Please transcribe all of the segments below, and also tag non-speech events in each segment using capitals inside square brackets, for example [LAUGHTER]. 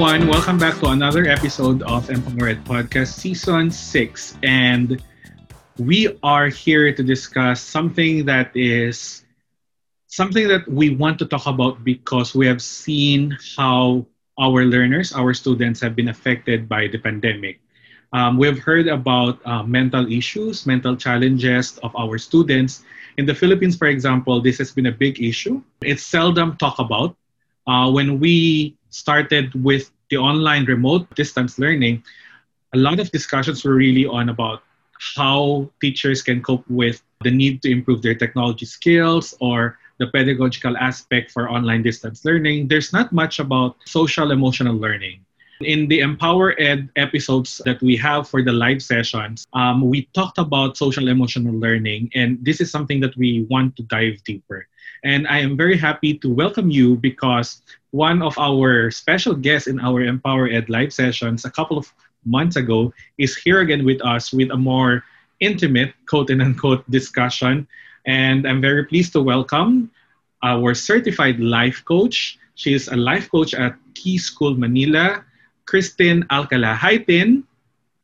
everyone. Welcome back to another episode of Empowered Podcast Season 6. And we are here to discuss something that is something that we want to talk about because we have seen how our learners, our students have been affected by the pandemic. Um, we've heard about uh, mental issues, mental challenges of our students. In the Philippines, for example, this has been a big issue. It's seldom talked about. Uh, when we started with the online remote distance learning, a lot of discussions were really on about how teachers can cope with the need to improve their technology skills or the pedagogical aspect for online distance learning. There's not much about social emotional learning. In the Empower Ed episodes that we have for the live sessions, um, we talked about social emotional learning, and this is something that we want to dive deeper. And I am very happy to welcome you because one of our special guests in our Empower Ed live sessions a couple of months ago is here again with us with a more intimate, quote and unquote, discussion. And I'm very pleased to welcome our certified life coach. She is a life coach at Key School Manila, Cristine Alcala. Hi, Tin.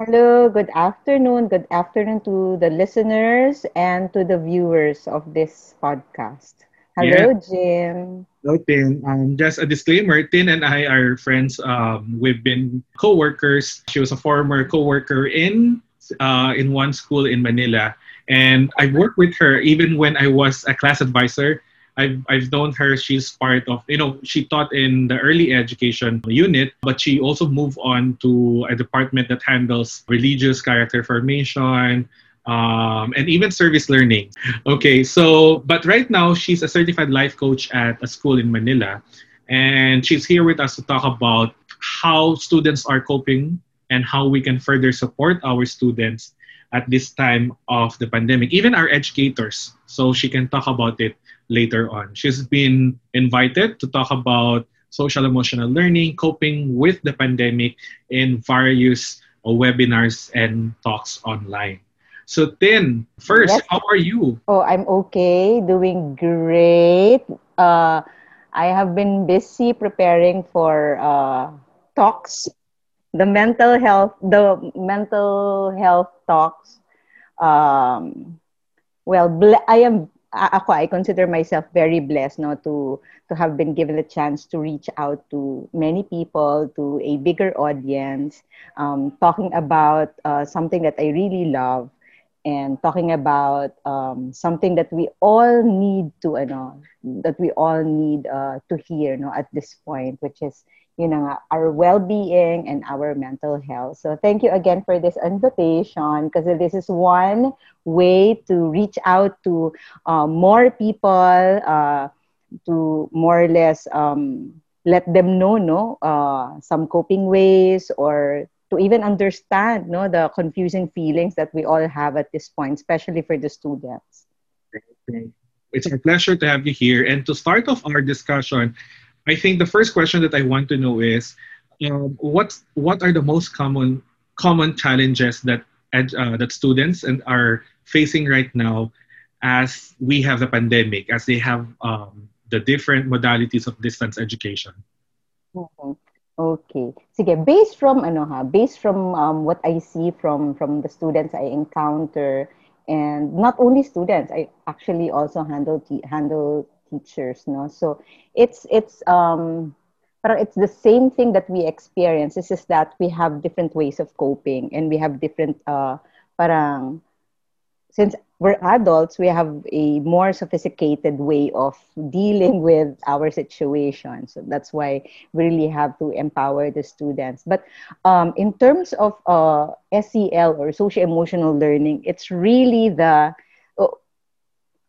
Hello, good afternoon. Good afternoon to the listeners and to the viewers of this podcast. Hello, yeah. Jim. Hello, Tin. Um, just a disclaimer, Tin and I are friends. Um, we've been co-workers. She was a former co-worker in uh, in one school in Manila. And I worked with her even when I was a class advisor I've, I've known her. She's part of, you know, she taught in the early education unit, but she also moved on to a department that handles religious character formation, um, and even service learning. Okay, so, but right now she's a certified life coach at a school in Manila. And she's here with us to talk about how students are coping and how we can further support our students at this time of the pandemic, even our educators. So she can talk about it later on. She's been invited to talk about social emotional learning, coping with the pandemic in various webinars and talks online. So, Tin, first, yes. how are you? Oh, I'm okay, doing great. Uh, I have been busy preparing for uh, talks, the mental health, the mental health talks. Um, well, I am ako I consider myself very blessed no to to have been given the chance to reach out to many people to a bigger audience um, talking about uh, something that I really love and talking about um, something that we all need to ano that we all need uh, to hear no at this point which is you know, our well-being and our mental health. So thank you again for this invitation because this is one way to reach out to uh, more people, uh, to more or less um, let them know, no, uh, some coping ways or to even understand, no, the confusing feelings that we all have at this point, especially for the students. It's a pleasure to have you here. And to start off our discussion, I think the first question that I want to know is, um, what what are the most common common challenges that uh, that students and are facing right now as we have the pandemic, as they have um, the different modalities of distance education? Mm-hmm. Okay. Sige, based from ano ha, based from um, what I see from from the students I encounter and not only students, I actually also handle handle teachers no so it's it's um but it's the same thing that we experience it's just that we have different ways of coping and we have different uh parang since we're adults we have a more sophisticated way of dealing with our situation. So that's why we really have to empower the students. But um, in terms of uh, sel or social emotional learning it's really the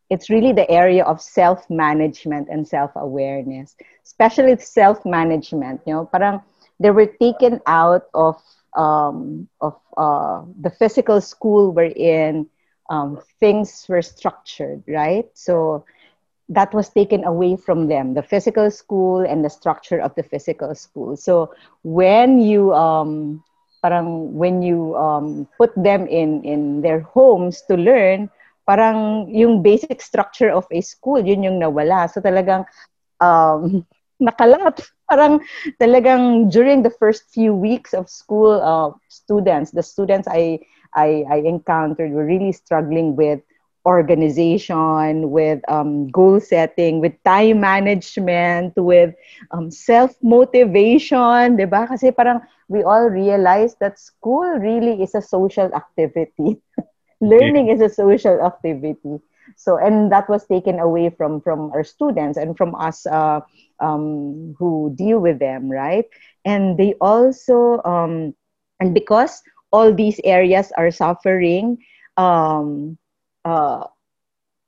it's really the area of self-management and self-awareness especially self-management you know parang they were taken out of um, of uh, the physical school wherein um, things were structured right? So that was taken away from them the physical school and the structure of the physical school. So when you um, parang when you um, put them in in their homes to learn parang yung basic structure of a school, yun yung nawala. So talagang um, [LAUGHS] nakalat parang talagang during the first few weeks of school uh, students the students I, I i encountered were really struggling with organization with um, goal setting with time management with um, self motivation diba kasi parang we all realize that school really is a social activity [LAUGHS] learning yeah. is a social activity so and that was taken away from from our students and from us uh, um, who deal with them, right? And they also, um, and because all these areas are suffering, um, uh,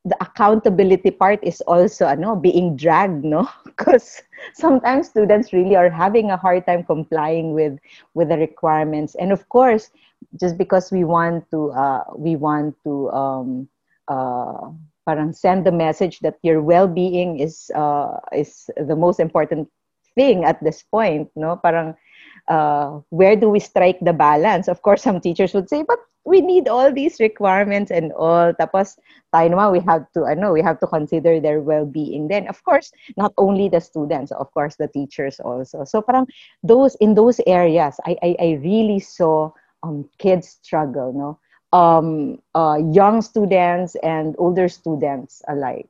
the accountability part is also ano, being dragged, no? [LAUGHS] Because sometimes students really are having a hard time complying with with the requirements, and of course, just because we want to uh, we want to um, uh, parang send the message that your well-being is uh, is the most important thing at this point no parang uh, where do we strike the balance? Of course some teachers would say but we need all these requirements and all. Tapos tayo naman we have to ano we have to consider their well-being then. Of course not only the students of course the teachers also. So parang those in those areas i i, I really saw um, kids struggle no? Um, uh, young students and older students alike.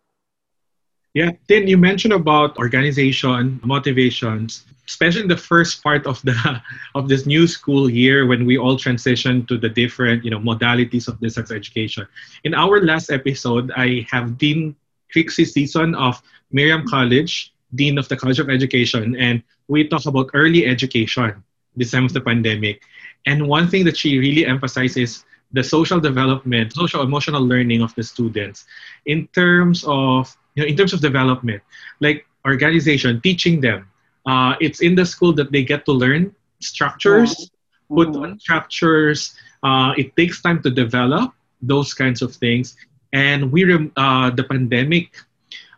Yeah, then you mentioned about organization, motivations, especially in the first part of the [LAUGHS] of this new school year when we all transition to the different you know modalities of distance education. In our last episode, I have Dean Trixie Season of Miriam College, Dean of the College of Education, and we talk about early education this time of the pandemic. And one thing that she really emphasizes the social development, social emotional learning of the students in terms of you know in terms of development, like organization, teaching them. Uh, it's in the school that they get to learn structures, yeah. put mm-hmm. on structures. Uh, it takes time to develop those kinds of things, and we rem- uh, the pandemic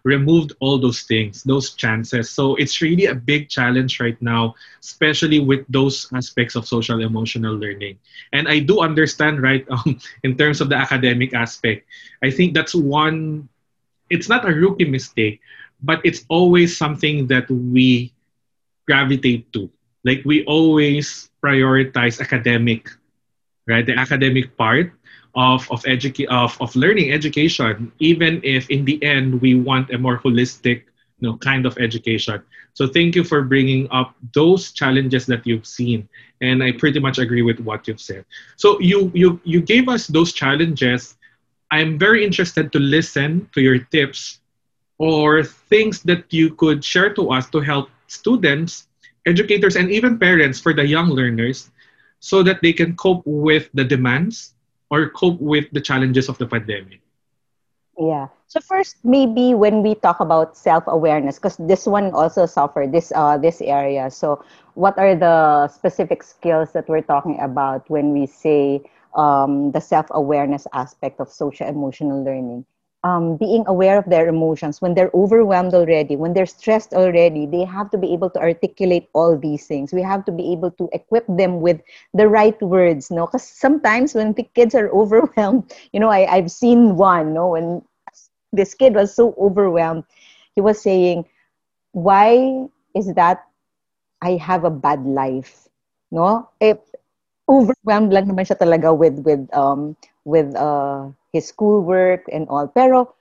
removed all those things, those chances. So it's really a big challenge right now, especially with those aspects of social emotional learning. And I do understand, right, [LAUGHS] um, in terms of the academic aspect, I think that's one, it's not a rookie mistake, but it's always something that we gravitate to. Like we always prioritize academic, right? The academic part of of, educa- of of learning education even if in the end we want a more holistic you know kind of education so thank you for bringing up those challenges that you've seen and i pretty much agree with what you've said so you you you gave us those challenges i'm very interested to listen to your tips or things that you could share to us to help students educators and even parents for the young learners so that they can cope with the demands or cope with the challenges of the pandemic? Yeah. So first, maybe when we talk about self-awareness, because this one also suffered this uh, this area. So, what are the specific skills that we're talking about when we say um, the self-awareness aspect of social emotional learning? um, being aware of their emotions when they're overwhelmed already when they're stressed already they have to be able to articulate all these things. We have to be able to equip them with the right words no? Because sometimes when the kids are [LAUGHS] overwhelmed you know I, i've seen one no? When this kid was so overwhelmed he was saying why is that i have a bad life? No? If overwhelmed lang naman siya talaga with with um with uh his schoolwork and all. Pero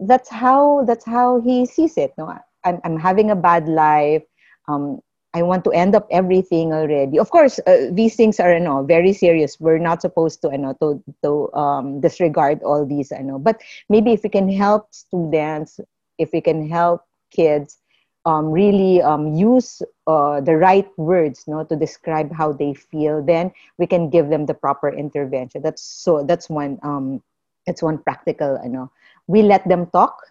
that's how that's how he sees it. No, I'm I'm having a bad life. Um, I want to end up everything already. Of course, uh, these things are you know, very serious. We're not supposed to you know, to to um, disregard all these. I know, but maybe if we can help students, if we can help kids um, really um, use uh, the right words no, to describe how they feel, then we can give them the proper intervention. That's so. That's one um, it's one practical ano we let them talk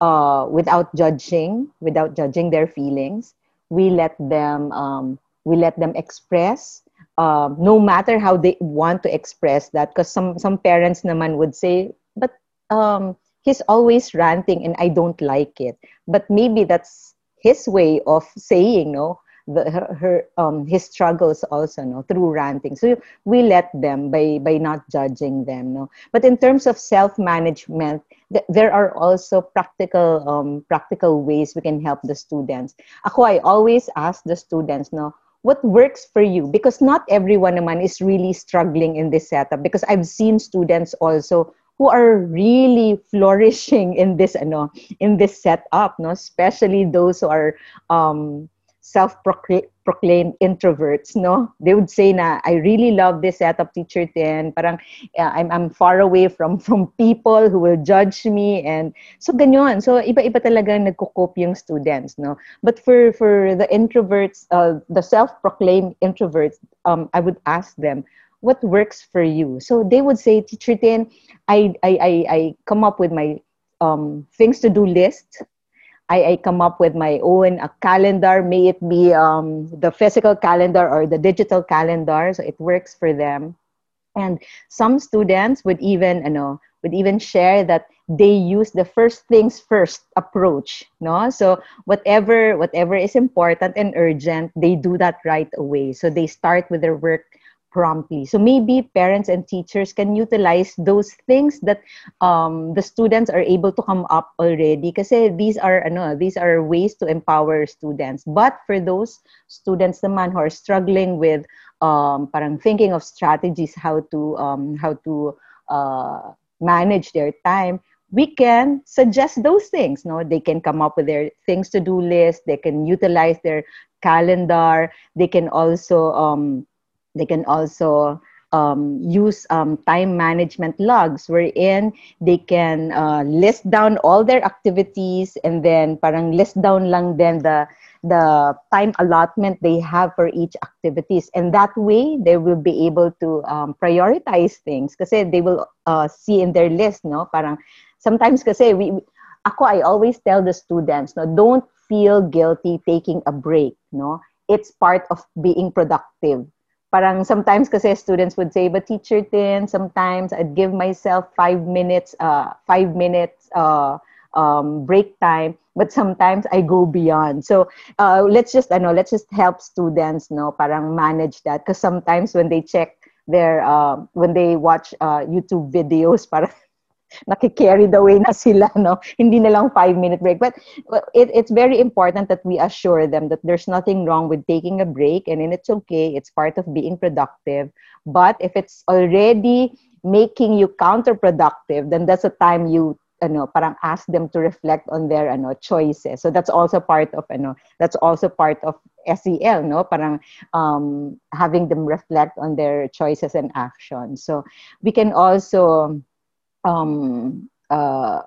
uh, without judging without judging their feelings we let them um, we let them express um, no matter how they want to express that because some some parents naman would say but um, he's always ranting and i don't like it but maybe that's his way of saying no the, her, her um, his struggles also no through ranting. So we let them by by not judging them no. But in terms of self management th- there are also practical um, practical ways we can help the students. Ako i always ask the students no what works for you? Because not everyone naman is really struggling in this setup. Because i've seen students also who are really flourishing in this ano in this setup no? Especially those who are um, self-proclaimed introverts no? They would say na i really love this setup teacher 10 parang uh, I'm, I'm far away from [LAUGHS] from people who will judge me. And so ganyan. So iba-iba talaga nagko-cope yung students no? But for for the introverts uh, the self-proclaimed introverts um, i would ask them what works for you. So they would say teacher Tin i i i, I come up with my um, things to do list. I, I come up with my own a calendar. May it be um, the physical calendar or the digital calendar so it works for them. And some students would even you know would even share that they use the first things first approach no? So whatever whatever is important and urgent they do that right away. So they start with their work promptly. So maybe parents and teachers can utilize those things that um, the students are able to come up already. Because these are ano, these are ways to empower students. But for those students naman who are struggling with um, parang thinking of strategies how to um, how to uh, manage their time, we can suggest those things. No, they can come up with their things to do list. They can utilize their calendar. They can also um, they can also um, use um, time management logs wherein they can uh, list down all their activities and then parang list down lang then the the time allotment they have for each activities. And that way they will be able to um, prioritize things because they will uh, see in their list no? Parang sometimes kasi we ako I always tell the students no don't feel guilty taking a break no? It's part of being productive parang sometimes kasi students would say, but teacher Tin, sometimes I'd give myself five minutes, uh, five minutes uh, um, break time, but sometimes I go beyond. So uh, let's just, ano, let's just help students, no, parang manage that. Because sometimes when they check their, uh, when they watch uh, YouTube videos, [LAUGHS] parang nakikarry the way na sila, no? Hindi na lang five-minute break. But it, it's very important that we assure them that there's nothing wrong with taking a break and then it's okay. It's part of being productive. But if it's already making you counterproductive, then that's a time you ano parang ask them to reflect on their ano choices so that's also part of ano that's also part of SEL no parang um having them reflect on their choices and actions so we can also um, uh,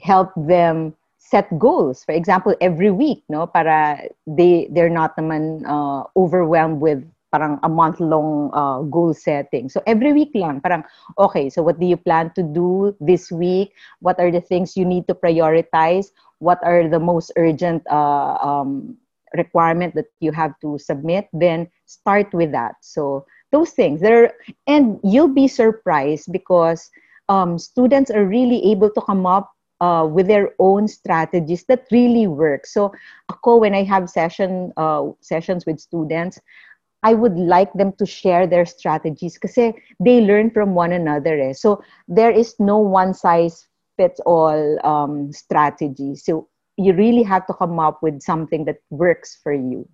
help them set goals. For example, every week, no, para they they're not naman uh, overwhelmed with parang a month long uh, goal setting. So every week lang, parang okay, so what do you plan to do this week? What are the things you need to prioritize? What are the most urgent uh, um, requirement that you have to submit? Then start with that. So those things there, and you'll be surprised because um, students are really able to come up uh, with their own strategies that really work. So, ako, when I have session uh, sessions with students, I would like them to share their strategies because they learn from one another. Eh. So, there is no one size fits all um, strategy. So, you really have to come up with something that works for you.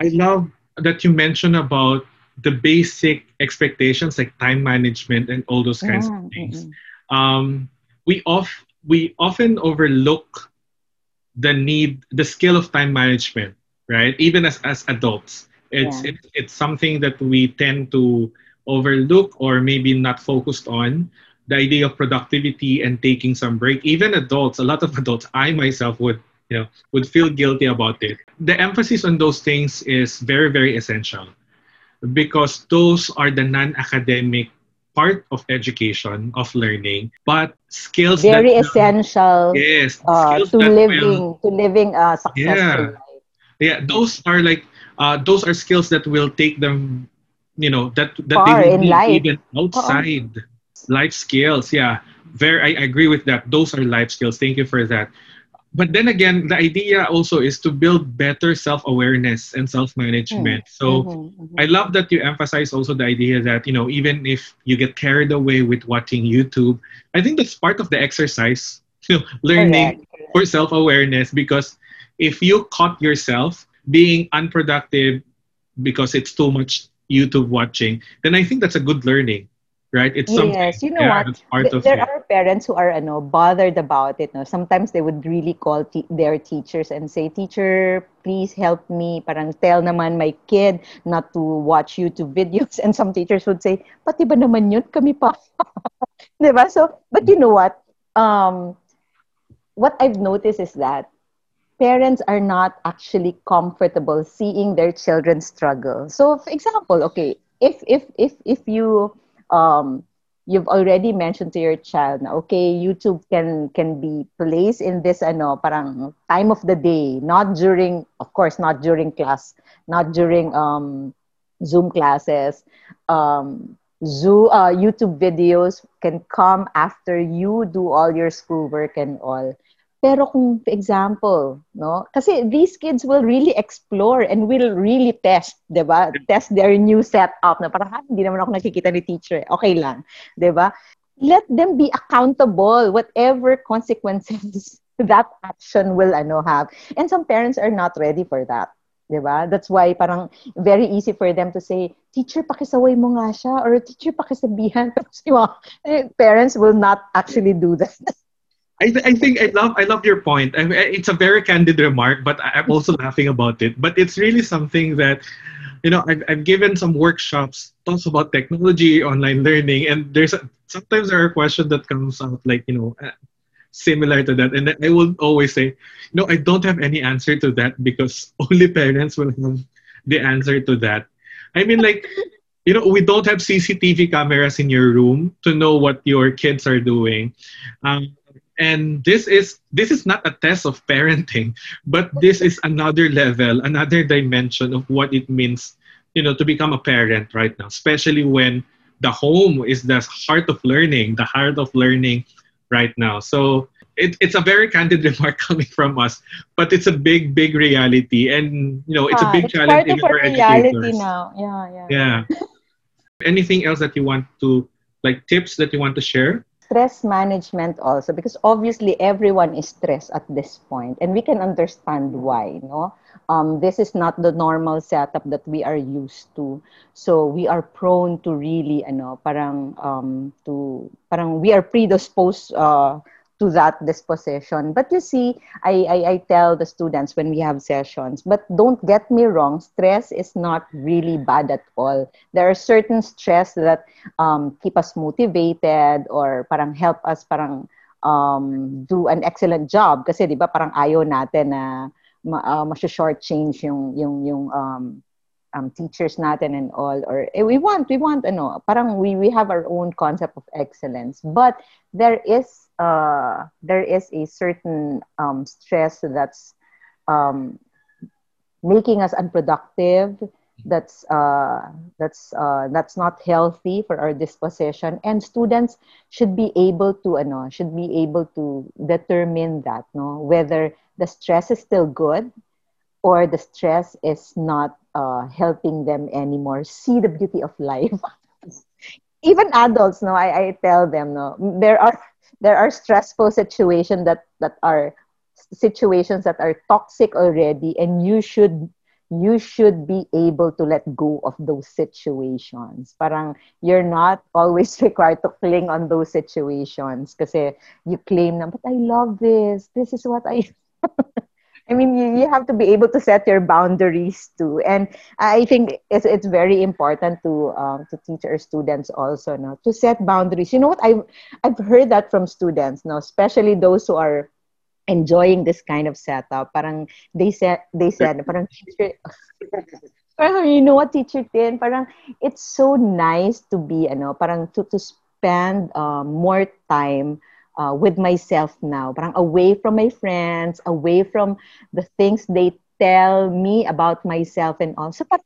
I love that you mentioned about the basic expectations like time management and all those kinds of things. Mm-hmm. Um, we off we often overlook the need, the skill of time management, right? Even as as adults, it's yeah. it, it's something that we tend to overlook or maybe not focused on. The idea of productivity and taking some break. Even adults, a lot of [LAUGHS] adults, I myself would you know would feel guilty about it. The emphasis on those things is very very essential because those are the non-academic part of education of learning but skills very that, essential yes uh, to living will, to living a successful yeah, life. Yeah those are like uh, those are skills that will take them you know that that Far they will need life. even outside Uh-oh. life skills. Yeah very I, I agree with that. Those are life skills. Thank you for that but then again, the idea also is to build better self-awareness and self-management. Mm. So Mhm, mhm. I love that you emphasize also the idea that you know even if you get carried away with watching YouTube, I think that's part of the exercise. [LAUGHS] You know, learning correct. for self-awareness because if you caught yourself being unproductive because it's too much YouTube watching, then I think that's a good learning, right? It's something Yes, you know yeah, what? that's part Th- of there it. are parents who are ano, bothered about it. No? Sometimes they would really call te- their teachers and say, Teacher, please help me. Parang tell naman my kid not to watch YouTube videos. [LAUGHS] And some teachers would say, Pati ba naman yun? Kami pa. [LAUGHS] diba? So, but you know what? Um, what I've noticed is that parents are not actually comfortable seeing their children struggle. So, for example, okay, if if if if you um you've already mentioned to your child na okay, YouTube can can be placed in this ano parang time of the day, not during of course not during class, not during um Zoom classes. Um Zoo, uh, YouTube videos can come after you do all your schoolwork and all. Pero kung, for example, no? Kasi these kids will really explore and will really test, di ba? Test their new setup na parang, "Ah, hindi naman ako nakikita ni teacher. eh. Okay lang, di ba? Let them be accountable, whatever consequences [LAUGHS] that action will ano have. And some parents are not ready for that. Di ba? That's why parang very easy for them to say, teacher, pakisaway mo nga siya, or teacher, pakisabihan. [LAUGHS] Pero si eh, parents will not actually do that. [LAUGHS] I, th- I think I love I love your point. I mean, it's a very candid remark, but I'm also laughing about it. But it's really something that, you know, I've, I've given some workshops talks about technology, online learning, and there's a, sometimes there are questions that comes out like you know uh, similar to that, and I will always say, no, I don't have any answer to that because [LAUGHS] only parents will have the answer to that. I mean, like. You know, we don't have CCTV cameras in your room to know what your kids are doing. Um, and this is this is not a test of parenting [LAUGHS] but this is another level another dimension of what it means you know to become a parent right now especially when the home is the heart of learning the heart of learning right now. So it, it's a very candid [LAUGHS] remark coming from us but it's a big big reality. And you know it's a Ah, big it's challenge even for reality educators. now. Yeah, yeah. yeah. [LAUGHS] Anything else that you want to like tips that you want to share stress management also because obviously everyone is stressed at this point and we can understand why no? Um, this is not the normal setup that we are used to. So we are prone to really ano parang um, to parang we are predisposed uh, to that disposition. But you see I, I i tell the students when we have sessions but don't get me wrong stress is not really bad at all. There are certain stress that um, keep us motivated or parang help us parang um, do an excellent job. Kasi 'di ba parang ayaw natin na ma, uh, short change yung yung yung um, um, teachers natin and all or eh, we want we want ano parang we we have our own concept of excellence. But there is uh, there is a certain um, stress that's um, making us unproductive that's uh, that's uh, that's not healthy for our disposition. And students should be able to ano should be able to determine that no whether the stress is still good or the stress is not uh, helping them anymore. See the beauty of life. [LAUGHS] Even adults no I, I tell them no there are there are stressful situations that that are situations that are toxic already and you should you should be able to let go of those situations. Parang you're not [LAUGHS] always required to cling on those situations kasi you claim na, but I love this. This is what I [LAUGHS] I mean, you, you have to be able to set your boundaries too. And I think it's, it's very important to um, to teach our students also no, to set boundaries. You know what? I've, I've heard that from students, no, especially those who are enjoying this kind of setup. Parang they said they said parang [LAUGHS] parang you know what teacher Tin parang it's so nice to be ano parang to to spend um, more time uh, with myself now. Parang away from my friends away from the things they tell me about myself and all. So parang,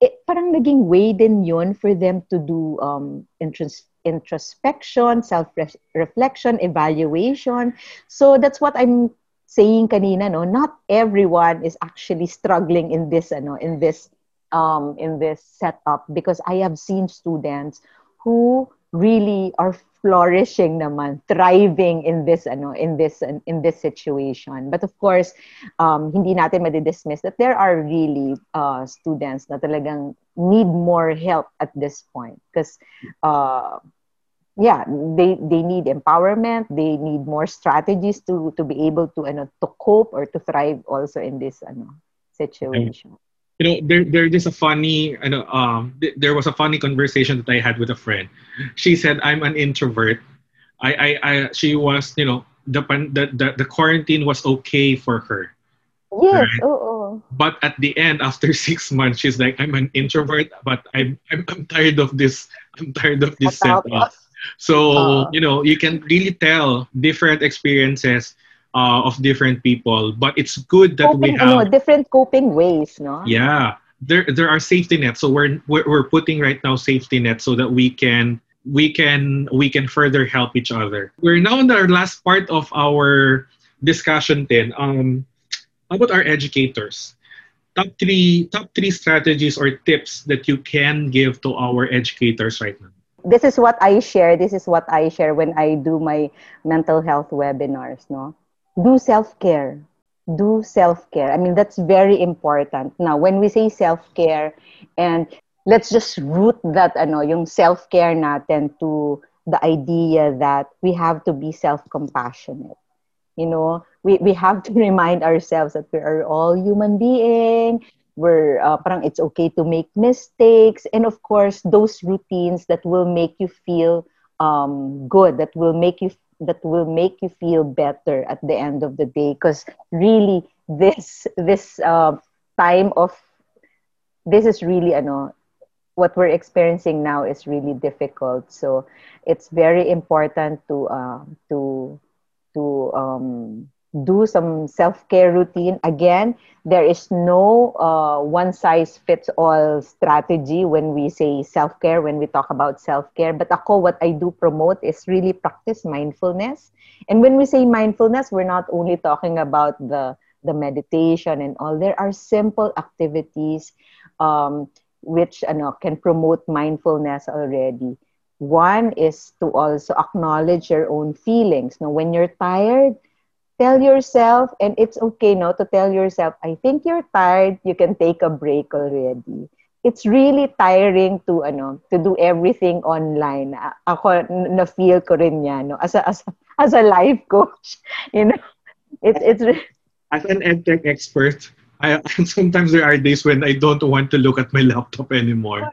it, parang naging way din yun for them to do um, intros- introspection self reflection evaluation. So that's what i'm saying kanina, no, not everyone is actually struggling in this, ano, in this, um, in this setup because I have seen students who really are flourishing naman, thriving in this ano in this in this situation. But of course, um, hindi natin madidismiss that there are really uh, students na talagang need more help at this point because uh, yeah, they they need empowerment, they need more strategies to to be able to ano to cope or to thrive also in this ano situation you know there there is a funny you know um th- there was a funny conversation that I had with a friend. She said I'm an introvert. I I, I she was you know the, the the the quarantine was okay for her. Yes. Right? Oh, oh. But at the end, after [LAUGHS] six months, she's like, I'm an introvert, but I'm I'm, I'm tired of this. I'm tired of this setup. So uh, you know, you can really tell different experiences uh, of different people. But it's good that coping, we have different coping ways, no? Yeah, there there are safety nets. So we're, we're we're putting right now safety nets so that we can we can we can further help each other. We're now in our last part of our discussion. Then, um, how about our educators? Top three top three strategies or tips that you can give to our educators right now this is what I share. This is what I share when I do my mental health webinars. No, do self-care. Do self-care. I mean that's very important. Now when we say self-care and let's just root that ano yung self-care natin to the idea that we have to be self-compassionate. You know we, we have to [LAUGHS] remind ourselves that we are all human being. We're uh, parang it's okay to make mistakes. And of course those routines that will make you feel um, good that will make you that will make you feel better at the end of the day. Because really this this uh, time of this is really ano what we're experiencing now is really difficult. So it's very important to uh, to to um, do some self-care routine. Again there is no uh, one size fits all strategy when we say self-care when we talk about self-care. But ako what i do promote is really practice mindfulness. And when we say mindfulness we're not only talking about the the meditation and all. There are simple activities um, which ano, can promote mindfulness already. One is to also acknowledge your own feelings. Now when you're tired tell yourself and it's okay no to tell yourself i think you're tired you can take a break already. It's really tiring to ano to do everything online. Ako na feel ko rin yan no as a as a, as a life coach [LAUGHS] you know? It's it's as an edtech expert I, [LAUGHS] sometimes there are days when I don't want to look at my laptop anymore.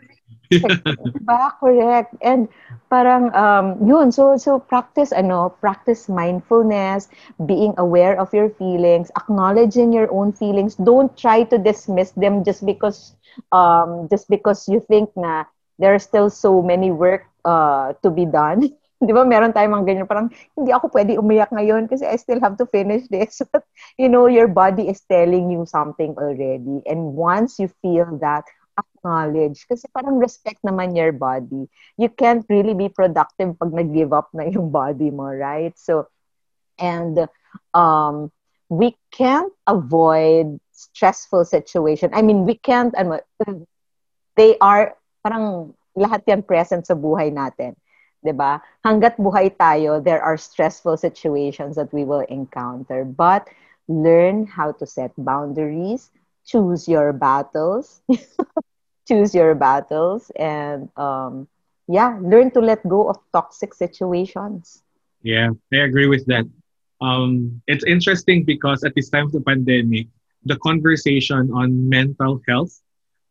Diba? Correct. And parang um, yun, so, so practice, ano, practice mindfulness, being aware of your feelings, acknowledging your own feelings. Don't try to dismiss them just because, um, just because you think na there are still so many work uh, to be done. [LAUGHS] Di ba, meron tayong mga ganyan, parang, hindi ako pwede umiyak ngayon kasi I still have to finish this. [LAUGHS] But, you know, your body is telling you something already. And once you feel that, acknowledge. Kasi parang respect naman your body. You can't really be productive pag nag-give up na yung body mo, right? So, and um, we can't avoid stressful situation. I mean, we can't, ano, they are, parang lahat yan present sa buhay natin. 'di ba? Hangga't buhay tayo, there are stressful situations that we will encounter. But learn how to set boundaries, choose your battles. [LAUGHS] choose your battles and um, yeah, learn to let go of toxic situations. Yeah, I agree with that. Um, it's interesting because at this time of the pandemic, the conversation on mental health,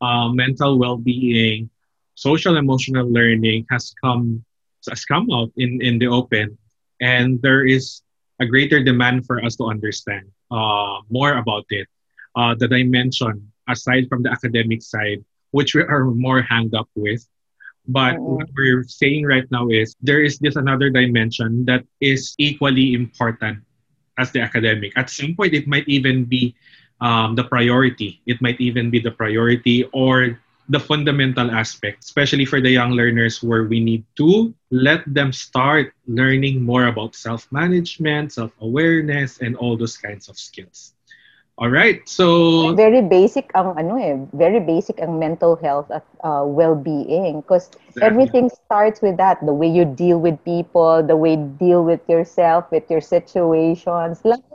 uh, mental well-being, social emotional learning has come has come out in, in the open, and there is a greater demand for us to understand uh, more about it. Uh, the dimension aside from the academic side which we are more hanged up with. But what we're saying right now is there is this another dimension that is equally important as the academic. At some point, it might even be um, the priority. It might even be the priority or the fundamental aspect, especially for the young learners, where we need to let them start learning more about self management, self awareness, and all those kinds of skills. All right. So very basic ang ano eh, very basic ang mental health at uh, well-being because exactly. everything starts with that, the way you deal with people, the way you deal with yourself, with your situations, lahat.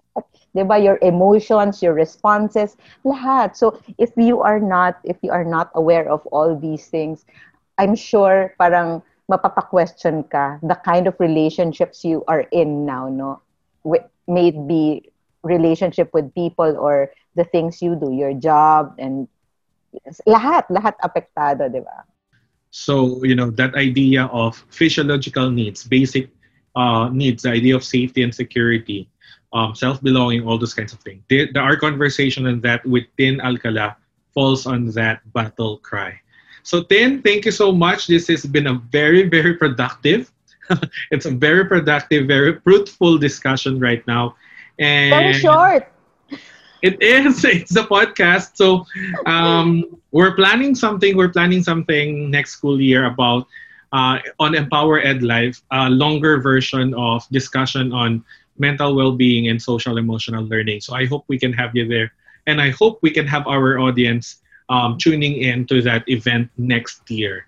'Di ba? Your emotions, your responses, lahat. So if you are not if you are not aware of all these things, I'm sure parang mapapa-question ka the kind of relationships you are in now, no? May it be relationship with people or the things you do, your job and lahat, lahat apektado, di ba? So, you know, that idea of physiological needs, basic uh, needs, the idea of safety and security, um, self-belonging, all those kinds of things. The, the, our conversation on that with Tin Alcala falls on that battle cry. So, Tin, thank you so much. This has been a very, very productive. [LAUGHS] it's a very productive, very fruitful discussion right now. And Very short. It is. [LAUGHS] It's a podcast. So um, we're planning something. We're planning something next school year about uh, on Empower Ed Life, a longer version of discussion on mental well-being and social emotional learning. So I hope we can have you there, and I hope we can have our audience um, tuning in to that event next year.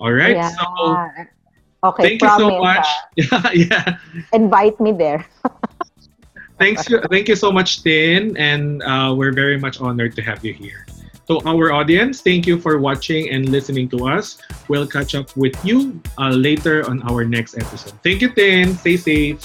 All right. Yeah. So, okay. Thank you so much. Yeah. [LAUGHS] yeah. Invite me there. [LAUGHS] Thanks, thank you so much, Tin, and uh, we're very much honored to have you here. To our audience, thank you for watching and listening to us. We'll catch up with you uh, later on our next episode. Thank you, Tin. Stay safe.